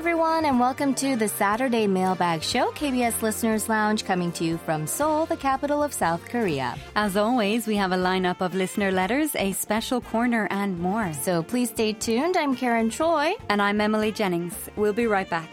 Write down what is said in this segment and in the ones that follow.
everyone, and welcome to the Saturday Mailbag Show, KBS Listeners Lounge, coming to you from Seoul, the capital of South Korea. As always, we have a lineup of listener letters, a special corner, and more. So please stay tuned. I'm Karen Choi. And I'm Emily Jennings. We'll be right back.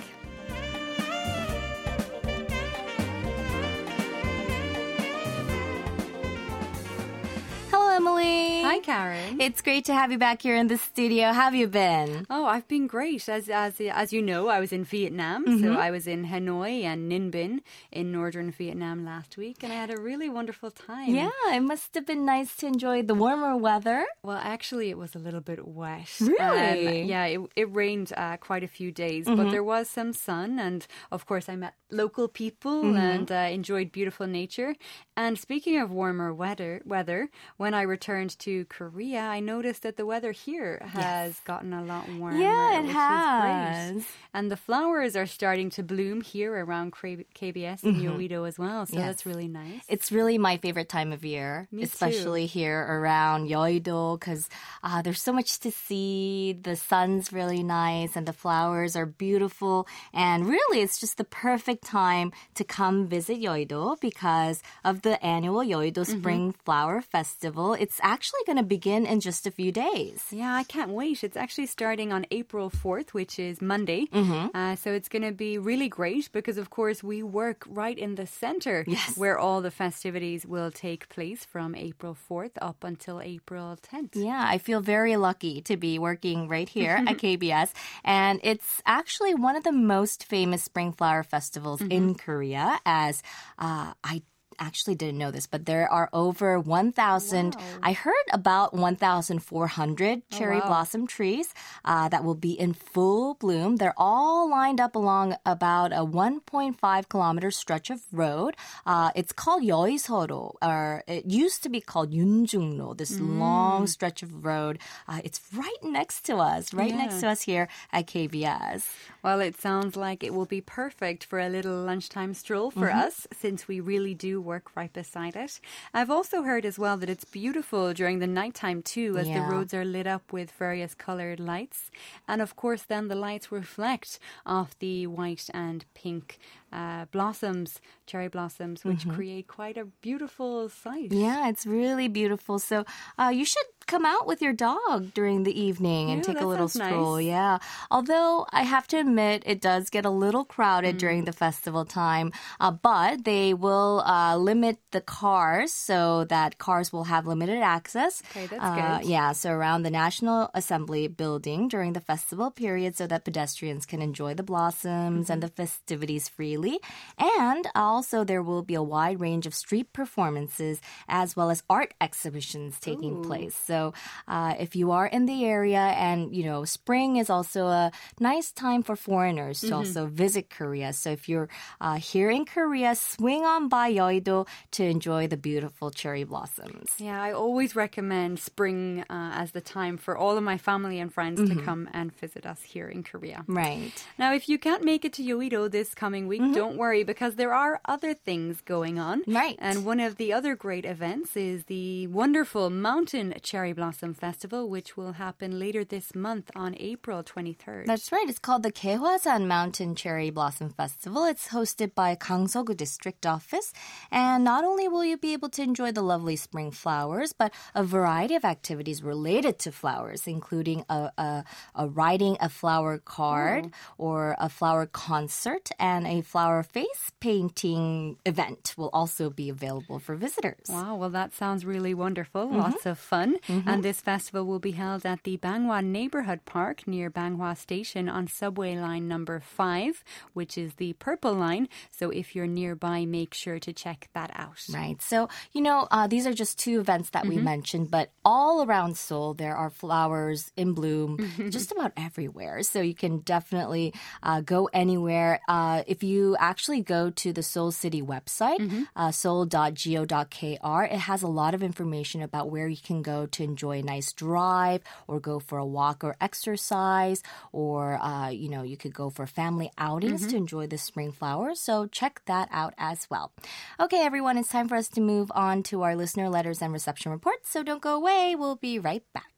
Hi, Karen. It's great to have you back here in the studio. How have you been? Oh, I've been great. As as as you know, I was in Vietnam, mm-hmm. so I was in Hanoi and Ninh Binh in northern Vietnam last week, and I had a really wonderful time. Yeah, it must have been nice to enjoy the warmer weather. Well, actually, it was a little bit wet. Really? Um, yeah, it, it rained uh, quite a few days, mm-hmm. but there was some sun, and of course, I met local people mm-hmm. and uh, enjoyed beautiful nature. And speaking of warmer weather, weather when I returned to Korea, I noticed that the weather here has yes. gotten a lot warmer. Yeah, it has. And the flowers are starting to bloom here around KBS in mm-hmm. Yeouido as well. So yes. that's really nice. It's really my favorite time of year, Me especially too. here around Yeouido because uh, there's so much to see. The sun's really nice and the flowers are beautiful. And really, it's just the perfect time to come visit Yeouido because of the annual Yeouido mm-hmm. Spring Flower Festival. It's actually going to begin in just a few days. Yeah, I can't wait. It's actually starting on April 4th, which is Monday. Mm-hmm. Uh, so it's going to be really great because, of course, we work right in the center yes. where all the festivities will take place from April 4th up until April 10th. Yeah, I feel very lucky to be working right here at KBS. And it's actually one of the most famous spring flower festivals mm-hmm. in Korea, as uh, I actually didn't know this, but there are over 1,000. Wow. I heard about 1,400 cherry oh, wow. blossom trees uh, that will be in full bloom. They're all lined up along about a 1.5 kilometer stretch of road. Uh, it's called Yeoiseoro, or it used to be called Yunjungno, this mm. long stretch of road. Uh, it's right next to us, right yeah. next to us here at KBS. Well, it sounds like it will be perfect for a little lunchtime stroll for mm-hmm. us since we really do work right beside it. I've also heard as well that it's beautiful during the nighttime too, as yeah. the roads are lit up with various colored lights. And of course, then the lights reflect off the white and pink uh, blossoms, cherry blossoms, which mm-hmm. create quite a beautiful sight. Yeah, it's really beautiful. So uh, you should come out with your dog during the evening and yeah, take a little stroll. Nice. Yeah. Although I have to admit, it does get a little crowded mm. during the festival time, uh, but they will uh, limit the cars so that cars will have limited access. Okay, that's uh, good. Yeah, so around the National Assembly building during the festival period so that pedestrians can enjoy the blossoms mm-hmm. and the festivities freely. And also, there will be a wide range of street performances as well as art exhibitions taking Ooh. place. So so uh, if you are in the area and, you know, spring is also a nice time for foreigners to mm-hmm. also visit Korea. So if you're uh, here in Korea, swing on by Yeouido to enjoy the beautiful cherry blossoms. Yeah, I always recommend spring uh, as the time for all of my family and friends mm-hmm. to come and visit us here in Korea. Right. Now, if you can't make it to Yeouido this coming week, mm-hmm. don't worry because there are other things going on. Right. And one of the other great events is the wonderful mountain cherry Cherry Blossom Festival, which will happen later this month on April 23rd. That's right. It's called the Gaehwasan Mountain Cherry Blossom Festival. It's hosted by Gangseogu District Office. And not only will you be able to enjoy the lovely spring flowers, but a variety of activities related to flowers, including a, a, a writing a flower card oh. or a flower concert and a flower face painting event will also be available for visitors. Wow, well, that sounds really wonderful. Mm-hmm. Lots of fun. Mm-hmm. Mm-hmm. And this festival will be held at the Banghwa Neighborhood Park near Banghwa Station on subway line number 5, which is the purple line. So if you're nearby, make sure to check that out. Right. So, you know, uh, these are just two events that mm-hmm. we mentioned, but all around Seoul, there are flowers in bloom mm-hmm. just about everywhere. So you can definitely uh, go anywhere. Uh, if you actually go to the Seoul City website, mm-hmm. uh, seoul.go.kr, it has a lot of information about where you can go to enjoy a nice drive or go for a walk or exercise, or, uh, you know, you could go for family outings mm-hmm. to enjoy the spring flowers. So check that out as well. Okay, everyone, it's time for us to move on to our listener letters and reception reports. So don't go away. We'll be right back.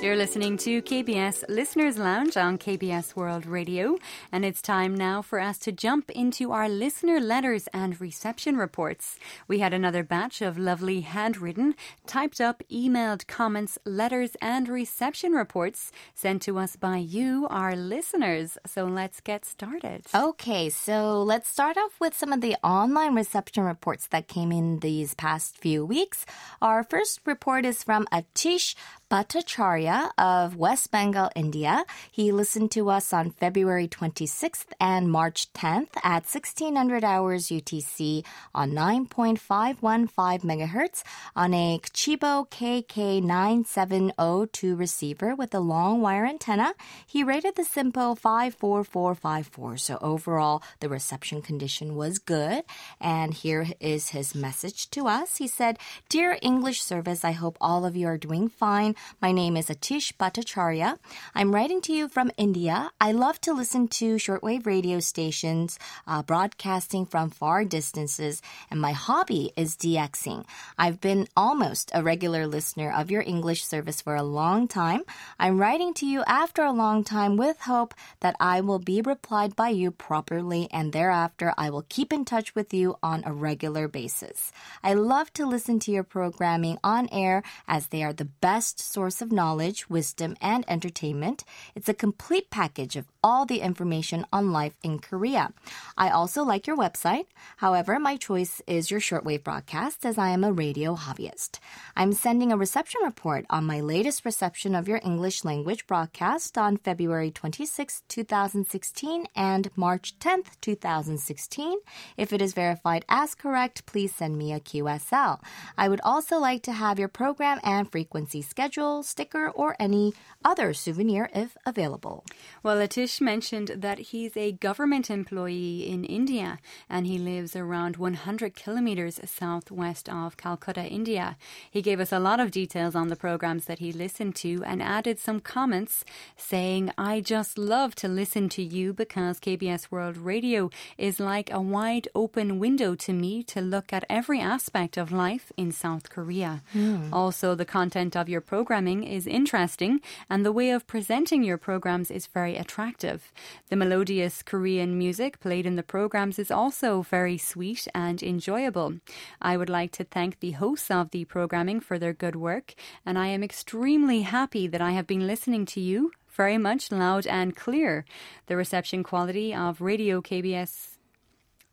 You're listening to KBS Listeners Lounge on KBS World Radio, and it's time now for us to jump into our listener letters and reception reports. We had another batch of lovely handwritten, typed up, emailed comments, letters, and reception reports sent to us by you, our listeners. So let's get started. Okay, so let's start off with some of the online reception reports that came in these past few weeks. Our first report is from Atish Bhattacharya of West Bengal, India. He listened to us on February 26th and March 10th at 1600 hours UTC on 9.515 megahertz on a Chibo KK9702 receiver with a long wire antenna. He rated the SINPO 54454. So overall, the reception condition was good. And here is his message to us. He said, Dear English service, I hope all of you are doing fine. My name is Atish Bhattacharya. I'm writing to you from India. I love to listen to shortwave radio stations uh, broadcasting from far distances, and my hobby is DXing. I've been almost a regular listener of your English service for a long time. I'm writing to you after a long time with hope that I will be replied by you properly, and thereafter I will keep in touch with you on a regular basis. I love to listen to your programming on air as they are the best source of knowledge, wisdom, and entertainment. It's a complete package of all the information on life in Korea. I also like your website. However, my choice is your shortwave broadcast as I am a radio hobbyist. I'm sending a reception report on my latest reception of your English language broadcast on February 26, 2016 and March 10th, 2016. If it is verified as correct, please send me a QSL. I would also like to have your program and frequency schedule, sticker, or any other souvenir if available. Well, Atish mentioned that he's a government employee in India and he lives around 100 kilometers southwest of Calcutta, India. He gave us a lot of details on the programs that he listened to and added some comments saying, I just love to listen to you because KBS World Radio is like a wide open window to me to look at every aspect of life in South Korea. Mm. Also, the content of your programming is interesting and the way of presenting your programs is very attractive. The melodious Korean music played in the programs is also very sweet and enjoyable. I would like to thank the hosts of the programming for their good work, and I am extremely happy that I have been listening to you very much loud and clear. The reception quality of Radio KBS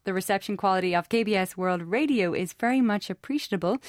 the reception quality of KBS World Radio is very much appreciable.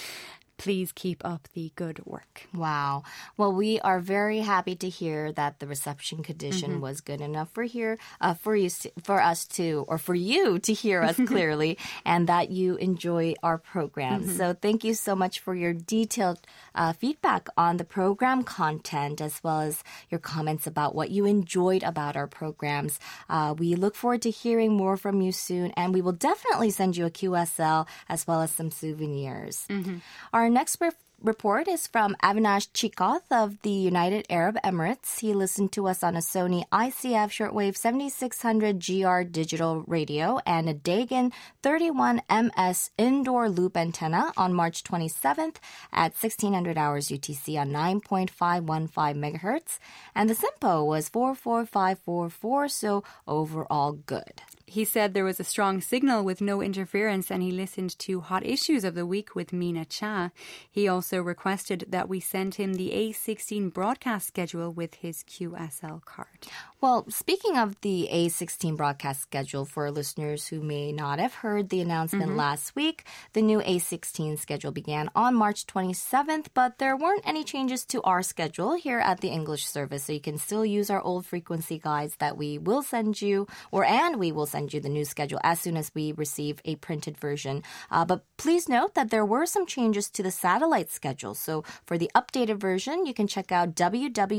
Please keep up the good work. Wow. Well, we are very happy to hear that the reception condition mm-hmm. was good enough for here uh, for you for us to or for you to hear us clearly and that you enjoy our program. Mm-hmm. So thank you so much for your detailed uh, feedback on the program content as well as your comments about what you enjoyed about our programs. Uh, we look forward to hearing more from you soon and we will definitely send you a QSL as well as some souvenirs. Mm-hmm. Our our next report is from Avinash Chikoth of the United Arab Emirates. He listened to us on a Sony ICF shortwave 7600 GR digital radio and a Degen 31MS indoor loop antenna on March 27th at 1600 hours UTC on 9.515 megahertz. And the SINPO was 44544, so overall good. He said there was a strong signal with no interference and he listened to Hot Issues of the Week with Mina Cha. He also requested that we send him the A16 broadcast schedule with his QSL card. Well, speaking of the A16 broadcast schedule for listeners who may not have heard the announcement mm-hmm. last week, the new A16 schedule began on March 27th, but there weren't any changes to our schedule here at the English service, so you can still use our old frequency guides that we will send you, or and we will send you the new schedule as soon as we receive a printed version. Uh, but please note that there were some changes to the satellite schedule. So for the updated version, you can check out www.wrn.org.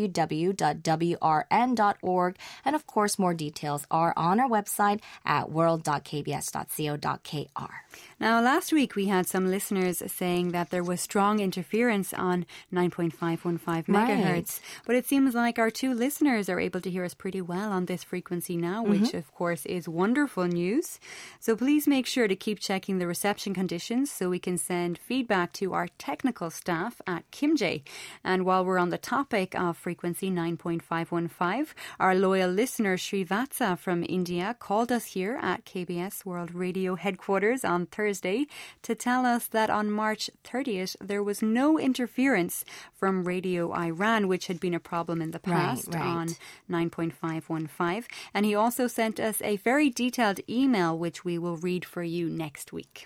And of course, more details are on our website at world.kbs.co.kr. Now, last week we had some listeners saying that there was strong interference on 9.515 megahertz, Right. but it seems like our two listeners are able to hear us pretty well on this frequency now, mm-hmm. which of course is wonderful news. So please make sure to keep checking the reception conditions so we can send feedback to our technical staff at Kimj. And while we're on the topic of frequency 9.515, our loyal listener Srivatsa from India called us here at KBS World Radio headquarters on Thursday to tell us that on March 30th there was no interference from Radio Iran, which had been a problem in the past right. on 9.515. And he also sent us a very detailed email, which we will read for you next week.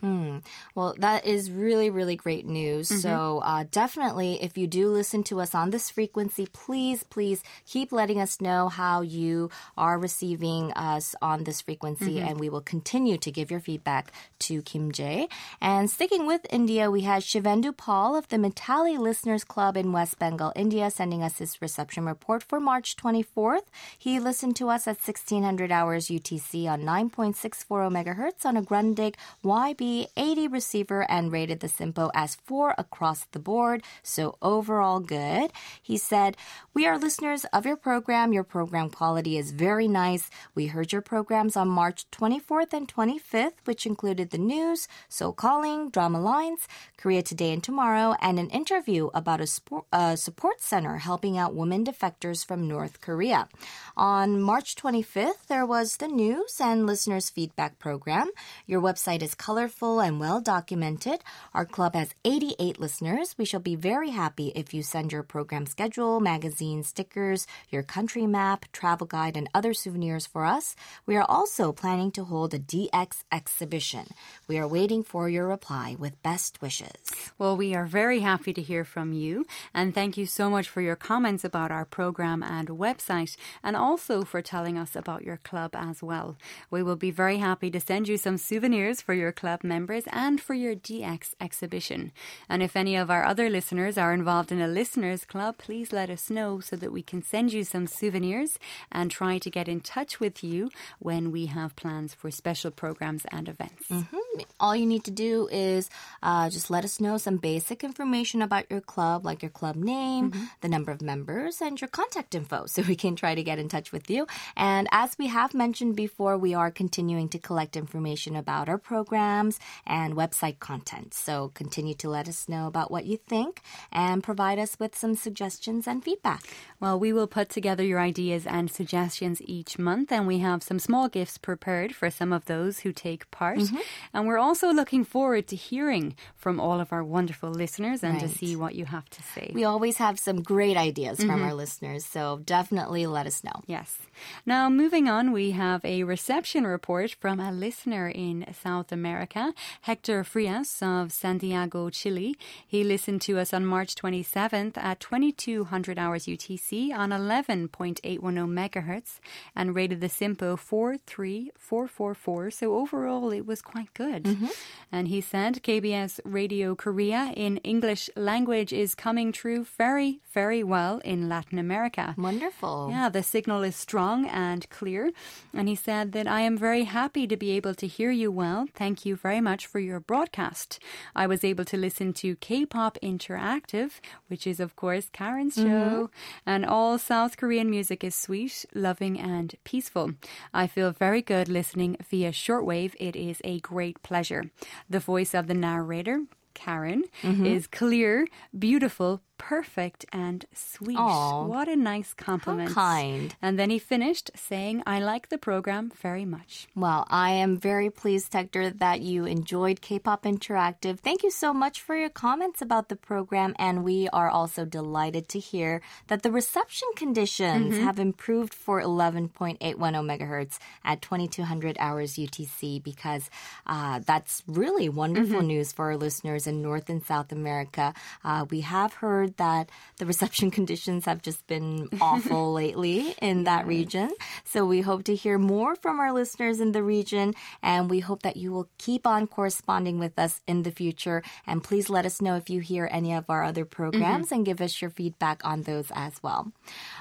Well, that is really, really great news. Mm-hmm. So, uh, definitely, if you do listen to us on this frequency, please, please keep letting us know how you are receiving us on this frequency, Mm-hmm. and we will continue to give your feedback to Kim Jae. And sticking with India, we had Shivendu Paul of the Mitali Listeners Club in West Bengal, India, sending us his reception report for March 24th. He listened to us at 1600 hours UTC on 9.640 megahertz on a Grundig YB80 receiver and rated the SINPO as 4 across the board, so overall good. He said, We are listeners of your program. Your program quality is very nice. We heard your programs on March 24th and 25th, which included the news, Seoul Calling, Drama Lines, Korea Today and Tomorrow, and an interview about a support center helping out women defectors from North Korea. On March 25th, there was the news and listeners' feedback program. Your website is colorful and well documented. Our club has 88 listeners. We shall be very happy if you send your program schedule, magazine, stickers, your country map, travel guide, and other souvenirs for us. We are also planning to hold a DX exhibition. We are waiting for your reply with best wishes. Well, we are very happy to hear from you, and thank you so much for your comments about our program and website, and also for telling us about your club as well. We will be very happy to send you some souvenirs for your club members and for your DX exhibition. And if any of our other listeners are involved in a listeners club, please let us know so that we can send you some souvenirs and try to get in touch with you when we have plans for special programs and events. Mm-hmm. All you need to do is uh, just let us know some basic information about your club, like your club name, the number of members, and your contact info, so we can try to get in touch with you. And as we have mentioned before, we are continuing to collect information about our programs and website content. So continue to let us know about what you think and provide us with some suggestions and feedback. Well, we will put together your ideas and suggestions each month, and we have some small gifts prepared for some of those who take part. And we're also looking forward to hearing from all of our wonderful listeners and to see what you have to say. We always have some great ideas from mm-hmm. our listeners, so definitely let us know. Yes. Now, moving on, we have a reception report from a listener in South America, Hector Frias of Santiago, Chile. He listened to us on March 27th at 2200 hours UTC on 11.810 megahertz and rated the SINPO 43444. So overall, it was quite good. Mm-hmm. Mm-hmm. And he said KBS Radio Korea in English language is coming true very, very well in Latin America. Wonderful. Yeah, the signal is strong and clear. And he said that I am very happy to be able to hear you well. Thank you very much for your broadcast. I was able to listen to K pop Interactive, which is, of course, Karen's show. Mm-hmm. And all South Korean music is sweet, loving, and peaceful. I feel very good listening via shortwave. It is a great pleasure. The voice of the narrator, Karen, mm-hmm. is clear, beautiful, perfect, and sweet. Aw. What a nice compliment. How kind. And then he finished saying, I like the program very much. Well, I am very pleased, Hector, that you enjoyed K pop Interactive. Thank you so much for your comments about the program. And we are also delighted to hear that the reception conditions have improved for 11.810 megahertz at 2200 hours UTC because uh, that's really wonderful news for our listeners in North and South America. Uh, we have heard that the reception conditions have just been awful lately in that region. So we hope to hear more from our listeners in the region, and we hope that you will keep on corresponding with us in the future. And please let us know if you hear any of our other programs mm-hmm. and give us your feedback on those as well.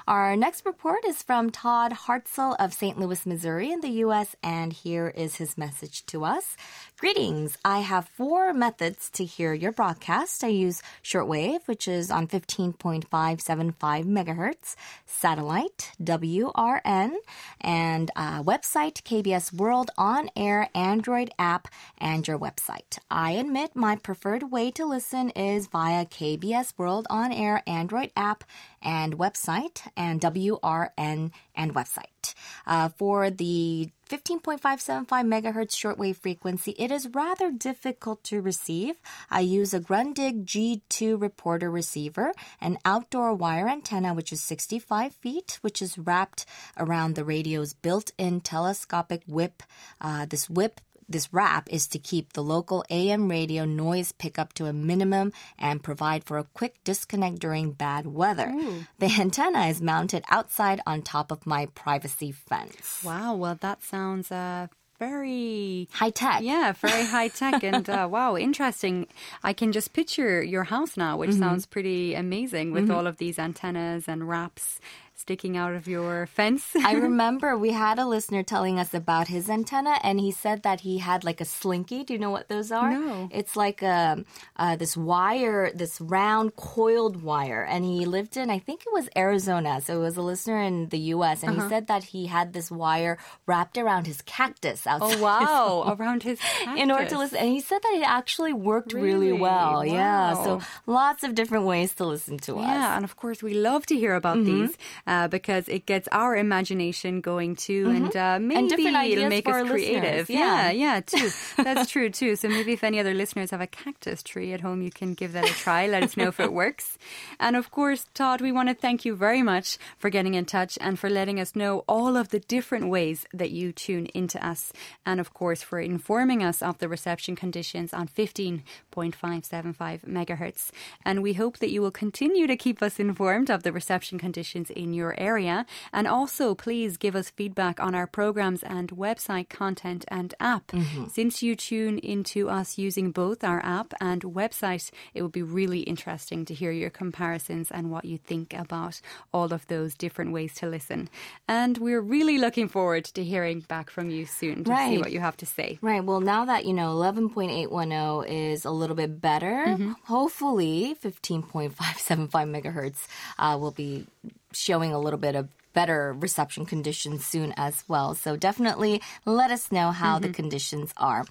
Our next report is from Todd Hartzell of St. Louis, Missouri, in the U.S., and here is his message to us. Greetings. I have four methods to hear your broadcast. I use shortwave, which is on 15.575 megahertz, satellite, WRN, and uh, website, KBS World On Air Android app, and your website. I admit my preferred way to listen is via KBS World On Air Android app and website, and WRN and website. Uh, for the 15.575 megahertz shortwave frequency, it is rather difficult to receive. I use a Grundig G2 reporter receiver, an outdoor wire antenna, which is 65 feet, which is wrapped around the radio's built-in telescopic whip. Uh, this whip this wrap is to keep the local AM radio noise pickup to a minimum and provide for a quick disconnect during bad weather. Ooh. The antenna is mounted outside on top of my privacy fence. Wow, well, that sounds uh, very high tech. Yeah, very high tech. and uh, wow, interesting. I can just picture your house now, which mm-hmm. sounds pretty amazing with mm-hmm. all of these antennas and wraps sticking out of your fence. I remember we had a listener telling us about his antenna, and he said that he had like a slinky. Do you know what those are? No. It's like a um, uh, this wire, this round coiled wire, and he lived in I think it was Arizona. So it was a listener in the U.S. and uh-huh. he said that he had this wire wrapped around his cactus outside. Oh wow! Around his cactus. in order to listen, and he said that it actually worked really, really well. Wow. Yeah. So lots of different ways to listen to us. Yeah, and of course we love to hear about mm-hmm. these uh, because it gets our imagination going too, mm-hmm. and uh, maybe and it'll make us creative. Yeah. yeah, yeah, too. That's true too. So maybe if any other listeners have a cactus tree at home, you can give that a try. Let us know if it works. And of course, Todd, we want to thank you very much for getting in touch and for letting us know all of the different ways that you tune into us, and of course for informing us of the reception conditions on 15.575 megahertz. And we hope that you will continue to keep us informed of the reception conditions in your area. And also, please give us feedback on our programs and website content and app. Mm-hmm. Since you tune into us using both our app and website, it would be really interesting to hear your comparisons and what you think about all of those different ways to listen. And we're really looking forward to hearing back from you soon to right. see what you have to say. Right. Well, now that, you know, 11.810 is a little bit better, mm-hmm. hopefully 15.575 megahertz uh, will be showing a little bit of better reception conditions soon as well. So definitely let us know how mm-hmm. the conditions are.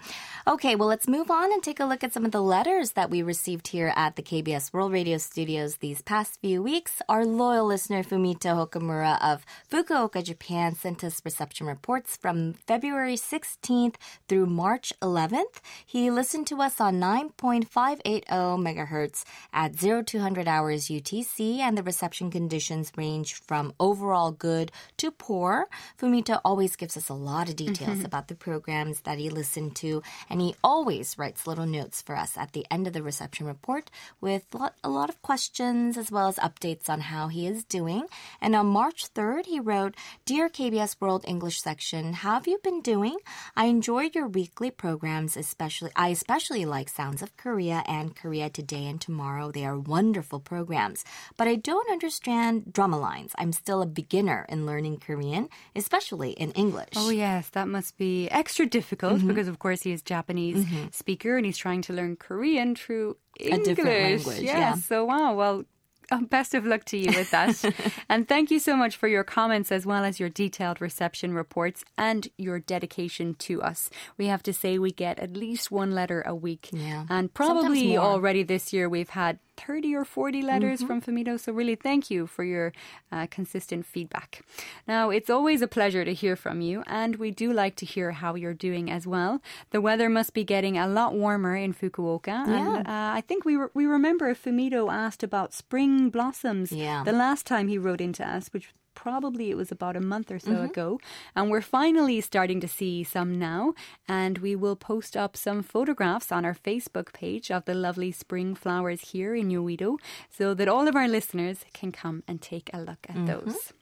Okay, well, let's move on and take a look at some of the letters that we received here at the KBS World Radio studios these past few weeks. Our loyal listener Fumito Hokamura of Fukuoka, Japan sent us reception reports from February 16th through March 11th. He listened to us on 9.580 megahertz at 0200 hours UTC and the reception conditions range from overall good to poor. Fumito always gives us a lot of details mm-hmm. about the programs that he listened to and he always writes little notes for us at the end of the reception report with a lot of questions as well as updates on how he is doing. And on March 3rd, he wrote, Dear KBS World English section, how have you been doing? I enjoyed your weekly programs, especially I especially like Sounds of Korea and Korea Today and Tomorrow. They are wonderful programs. But I don't understand drama lines. I'm still a beginner in learning Korean, especially in English. Oh yes, that must be extra difficult mm-hmm. because of course he is Japanese Japanese mm-hmm. speaker and he's trying to learn Korean through English. A different language. Yes. Yeah. So wow. Well, um, best of luck to you with that. and thank you so much for your comments as well as your detailed reception reports and your dedication to us. We have to say we get at least one letter a week. Yeah. And probably already this year we've had 30 or 40 letters mm-hmm. from Fumito. So, really, thank you for your uh, consistent feedback. Now, it's always a pleasure to hear from you, and we do like to hear how you're doing as well. The weather must be getting a lot warmer in Fukuoka. Yeah. And uh, I think we, re- we remember Fumito asked about spring blossoms yeah. the last time he wrote into us, which probably it was about a month or so mm-hmm. ago. And we're finally starting to see some now. And we will post up some photographs on our Facebook page of the lovely spring flowers here in Yeouido so that all of our listeners can come and take a look at mm-hmm. those.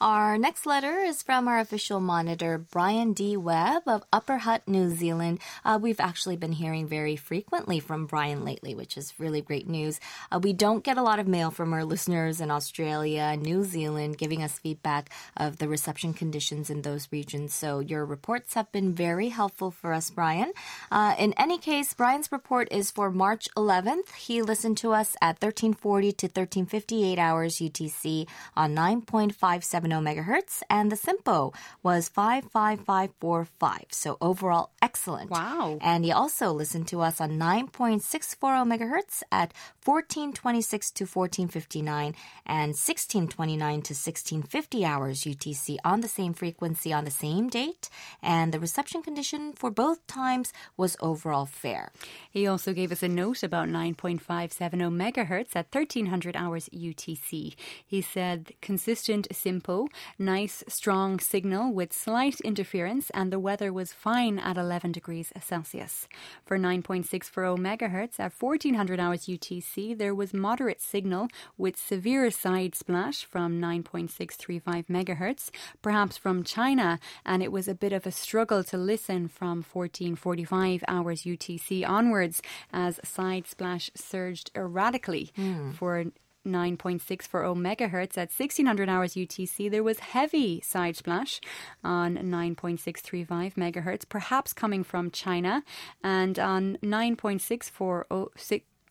Our next letter is from our official monitor, Brian D. Webb of Upper Hutt, New Zealand. Uh, we've actually been hearing very frequently from Brian lately, which is really great news. Uh, we don't get a lot of mail from our listeners in Australia, and New Zealand, giving us feedback of the reception conditions in those regions. So your reports have been very helpful for us, Brian. Uh, in any case, Brian's report is for March 11th. He listened to us at 1340 to 1358 hours UTC on 9.570 megahertz, and the SINPO was 55545. So overall, excellent. Wow. And he also listened to us on 9.640 megahertz at 1426 to 1459 and 1629 to 1650 hours UTC on the same frequency on the same date. And the reception condition for both times was overall fair. He also gave us a note about 9.570 megahertz at 1300 hours UTC. He said consistent SINPO, nice strong signal with slight interference, and the weather was fine at 11 degrees Celsius. For 9.640 megahertz at 1400 hours UTC, there was moderate signal with severe side splash from 9.635 megahertz, perhaps from China, and it was a bit of a struggle to listen from 1445 hours UTC onwards as side splash surged erratically mm. for 9.640 megahertz at 1600 hours UTC, there was heavy side splash on 9.635 megahertz, perhaps coming from China, and on 9.640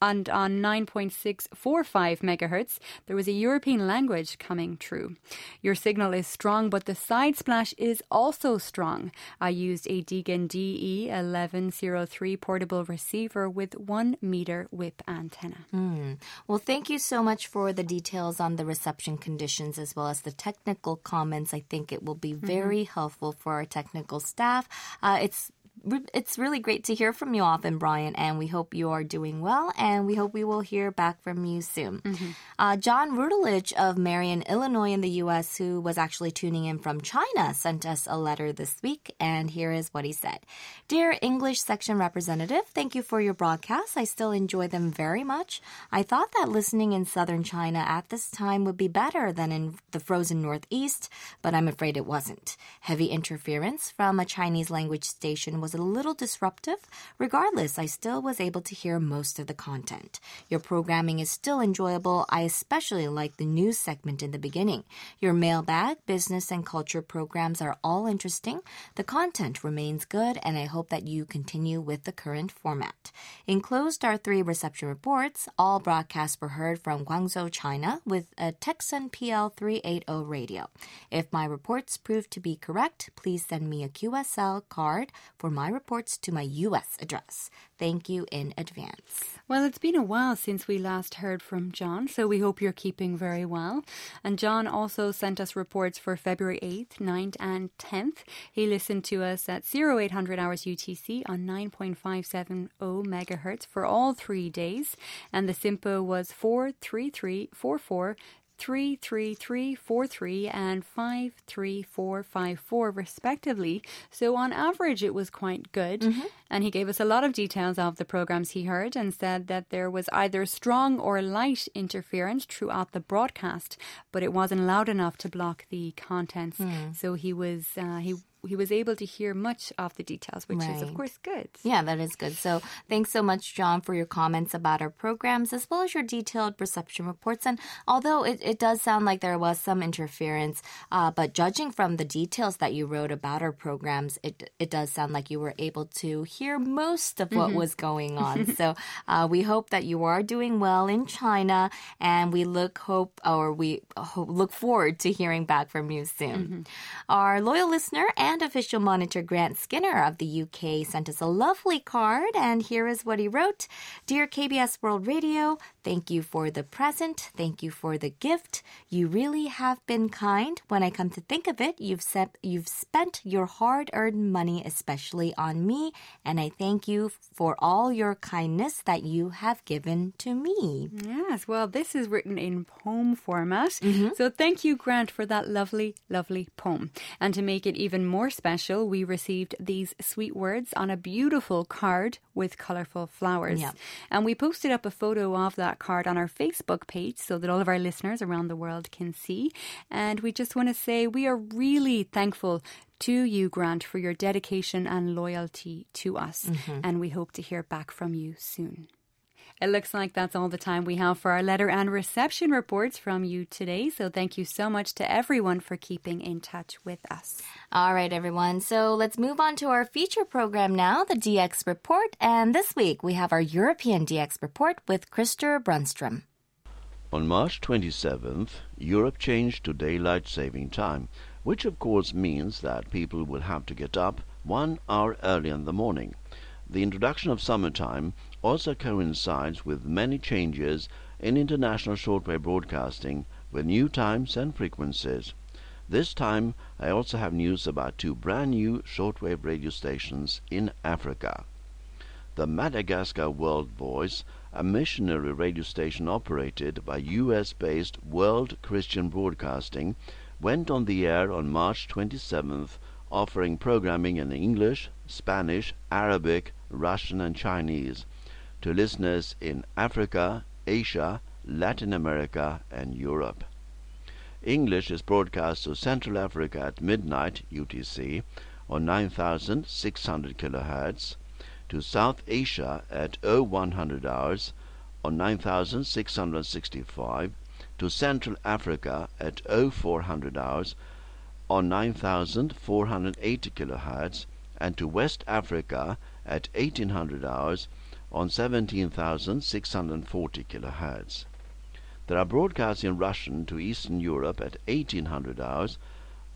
and on 9.645 megahertz, there was a European language coming through. Your signal is strong, but the side splash is also strong. I used a Degen DE 1103 portable receiver with one meter whip antenna. Mm. Well, thank you so much for the details on the reception conditions as well as the technical comments. I think it will be mm-hmm. very mm-hmm. helpful for our technical staff. Uh, it's it's really great to hear from you often, Brian, and we hope you are doing well, and we hope we will hear back from you soon. Mm-hmm. Uh, John Rudelich of Marion, Illinois, in the U.S., who was actually tuning in from China, sent us a letter this week, and here is what he said Dear English section representative, thank you for your broadcasts. I still enjoy them very much. I thought that listening in southern China at this time would be better than in the frozen Northeast, but I'm afraid it wasn't. Heavy interference from a Chinese language station was a little disruptive, regardless, I still was able to hear most of the content. Your programming is still enjoyable. I especially like the news segment in the beginning. Your mailbag, business, and culture programs are all interesting. The content remains good, and I hope that you continue with the current format. Enclosed are three reception reports. All broadcasts were heard from Guangzhou, China, with a Tecsun PL380 radio. If my reports prove to be correct, please send me a QSL card for my reports to my U.S. address. Thank you in advance. Well, it's been a while since we last heard from John, so we hope you're keeping very well. And John also sent us reports for February 8th, 9th, and 10th. He listened to us at 0800 hours UTC on 9.570 megahertz for all three days, and the SINPO was 43344 33343 and 53454 respectively. So on average it was quite good. Mm-hmm. And he gave us a lot of details of the programs he heard and said that there was either strong or light interference throughout the broadcast, but it wasn't loud enough to block the contents. Mm. So he was uh, he he was able to hear much of the details, which right. is of course good. Yeah, that is good. So thanks so much, John, for your comments about our programs as well as your detailed reception reports. And although it, it does sound like there was some interference, uh, but judging from the details that you wrote about our programs, it it does sound like you were able to hear most of what mm-hmm. was going on. so uh, we hope that you are doing well in China, and we look hope or we hope, look forward to hearing back from you soon. Mm-hmm. Our loyal listener and official monitor Grant Skinner of the UK sent us a lovely card, and here is what he wrote. Dear KBS World Radio, thank you for the present. Thank you for the gift. You really have been kind. When I come to think of it, you've, set, you've spent your hard earned money, especially on me, and I thank you for all your kindness that you have given to me. Yes, well, this is written in poem format. Mm-hmm. So thank you, Grant, for that lovely, lovely poem. And to make it even more special, we received these sweet words on a beautiful card with colourful flowers. Yeah. And we posted up a photo of that that card on our Facebook page so that all of our listeners around the world can see. And we just want to say we are really thankful to you, Grant, for your dedication and loyalty to us. Mm-hmm. And we hope to hear back from you soon. It looks like that's all the time we have for our letter and reception reports from you today. So thank you so much to everyone for keeping in touch with us. All right, everyone. So let's move on to our feature program now, the DX Report. And this week we have our European DX Report with Christer Brunstrom. On March 27th, Europe changed to daylight saving time, which of course means that people will have to get up one hour early in the morning. The introduction of summertime also coincides with many changes in international shortwave broadcasting with new times and frequencies. This time I also have news about two brand new shortwave radio stations in Africa. The Madagascar World Voice, a missionary radio station operated by US-based World Christian Broadcasting, went on the air on March 27th offering programming in English, Spanish, Arabic, Russian and Chinese to listeners in Africa, Asia, Latin America and Europe. English is broadcast to Central Africa at midnight UTC on 9600 kHz, to South Asia at 0100 hours on 9665, to Central Africa at 0400 hours on 9480 kHz, and to West Africa at 1800 hours on 17,640 kHz. There are broadcasts in Russian to Eastern Europe at 1800 hours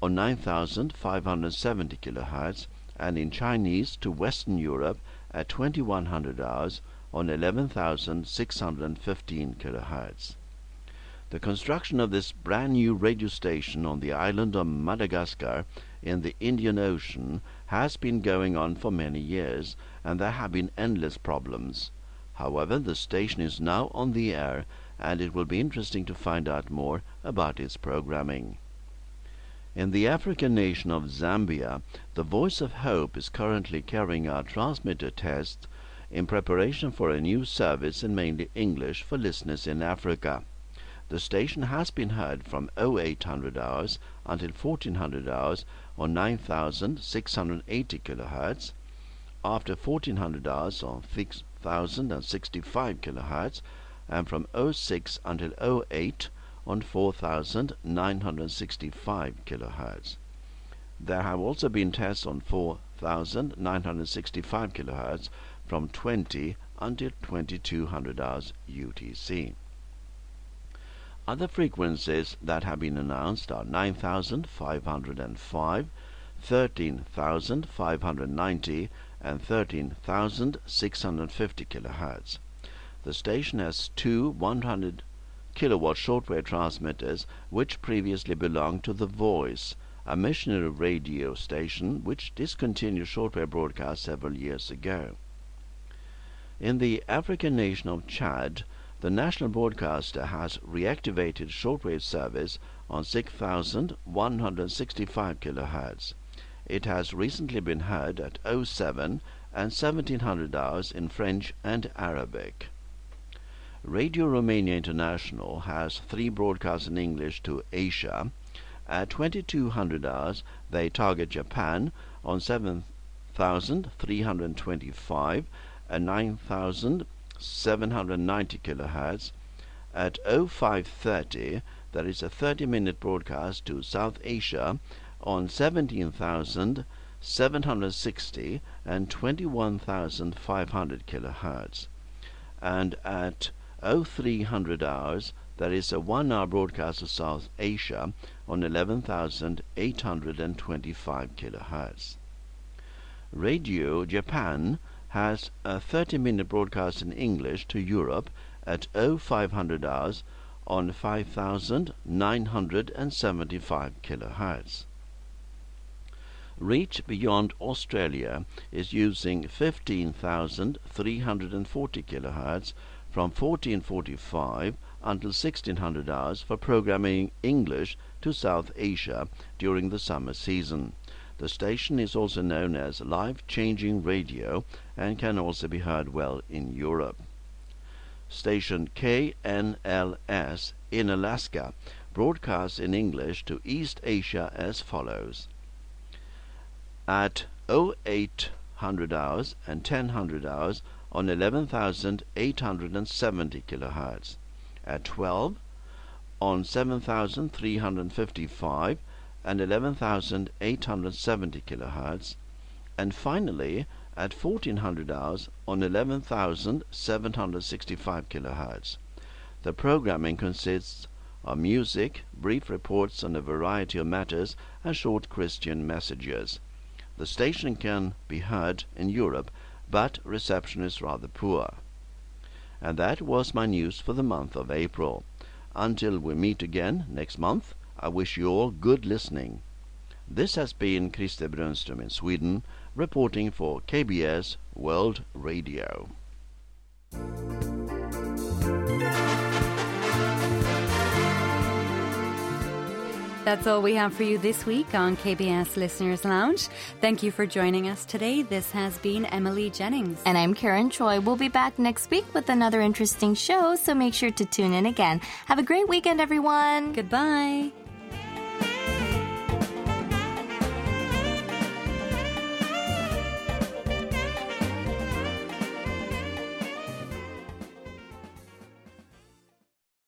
on 9,570 kHz and in Chinese to Western Europe at 2100 hours on 11,615 kHz. The construction of this brand new radio station on the island of Madagascar in the Indian Ocean has been going on for many years, and there have been endless problems. However, the station is now on the air, and it will be interesting to find out more about its programming. In the African nation of Zambia, the Voice of Hope is currently carrying out transmitter tests in preparation for a new service in mainly English for listeners in Africa. The station has been heard from 0800 hours until 1400 hours on 9680 kHz, after 1400 hours on 6065 kHz, and from 06 until 08 on 4965 kHz. There have also been tests on 4965 kHz from 20 until 2200 hours UTC. Other frequencies that have been announced are 9505, 13590 and 13650 kHz. The station has two 100 kilowatt shortwave transmitters which previously belonged to The Voice, a missionary radio station which discontinued shortwave broadcasts several years ago. In the African nation of Chad, the national broadcaster has reactivated shortwave service on 6165 kHz. It has recently been heard at 07 and 1700 hours in French and Arabic. Radio Romania International has three broadcasts in English to Asia. At 2200 hours, they target Japan on 7325 and 9000 790 kilohertz. At 0530, there is a 30-minute broadcast to South Asia on 17,760 and 21,500 kilohertz. And at 0300 hours, there is a one-hour broadcast to South Asia on 11,825 kilohertz. Radio Japan has a 30-minute broadcast in English to Europe at 0500 hours on 5975 kilohertz. Reach Beyond Australia is using 15,340 kilohertz from 1445 until 1600 hours for programming English to South Asia during the summer season. The station is also known as life-changing radio and can also be heard well in Europe. station KNLS in Alaska broadcasts in English to East Asia as follows. At 0800 hours and 1000 hours on 11,870 kilohertz. At 12 on 7,355 and 11,870 kHz. And finally at 1400 hours on 11,765 kHz. The programming consists of music, brief reports on a variety of matters, and short Christian messages. The station can be heard in Europe, but reception is rather poor. And that was my news for the month of April. Until we meet again next month, I wish you all good listening. This has been Christer Brunström in Sweden, reporting for KBS World Radio. That's all we have for you this week on KBS Listeners Lounge. Thank you for joining us today. This has been Emily Jennings. And I'm Karen Choi. We'll be back next week with another interesting show, so make sure to tune in again. Have a great weekend, everyone. Goodbye.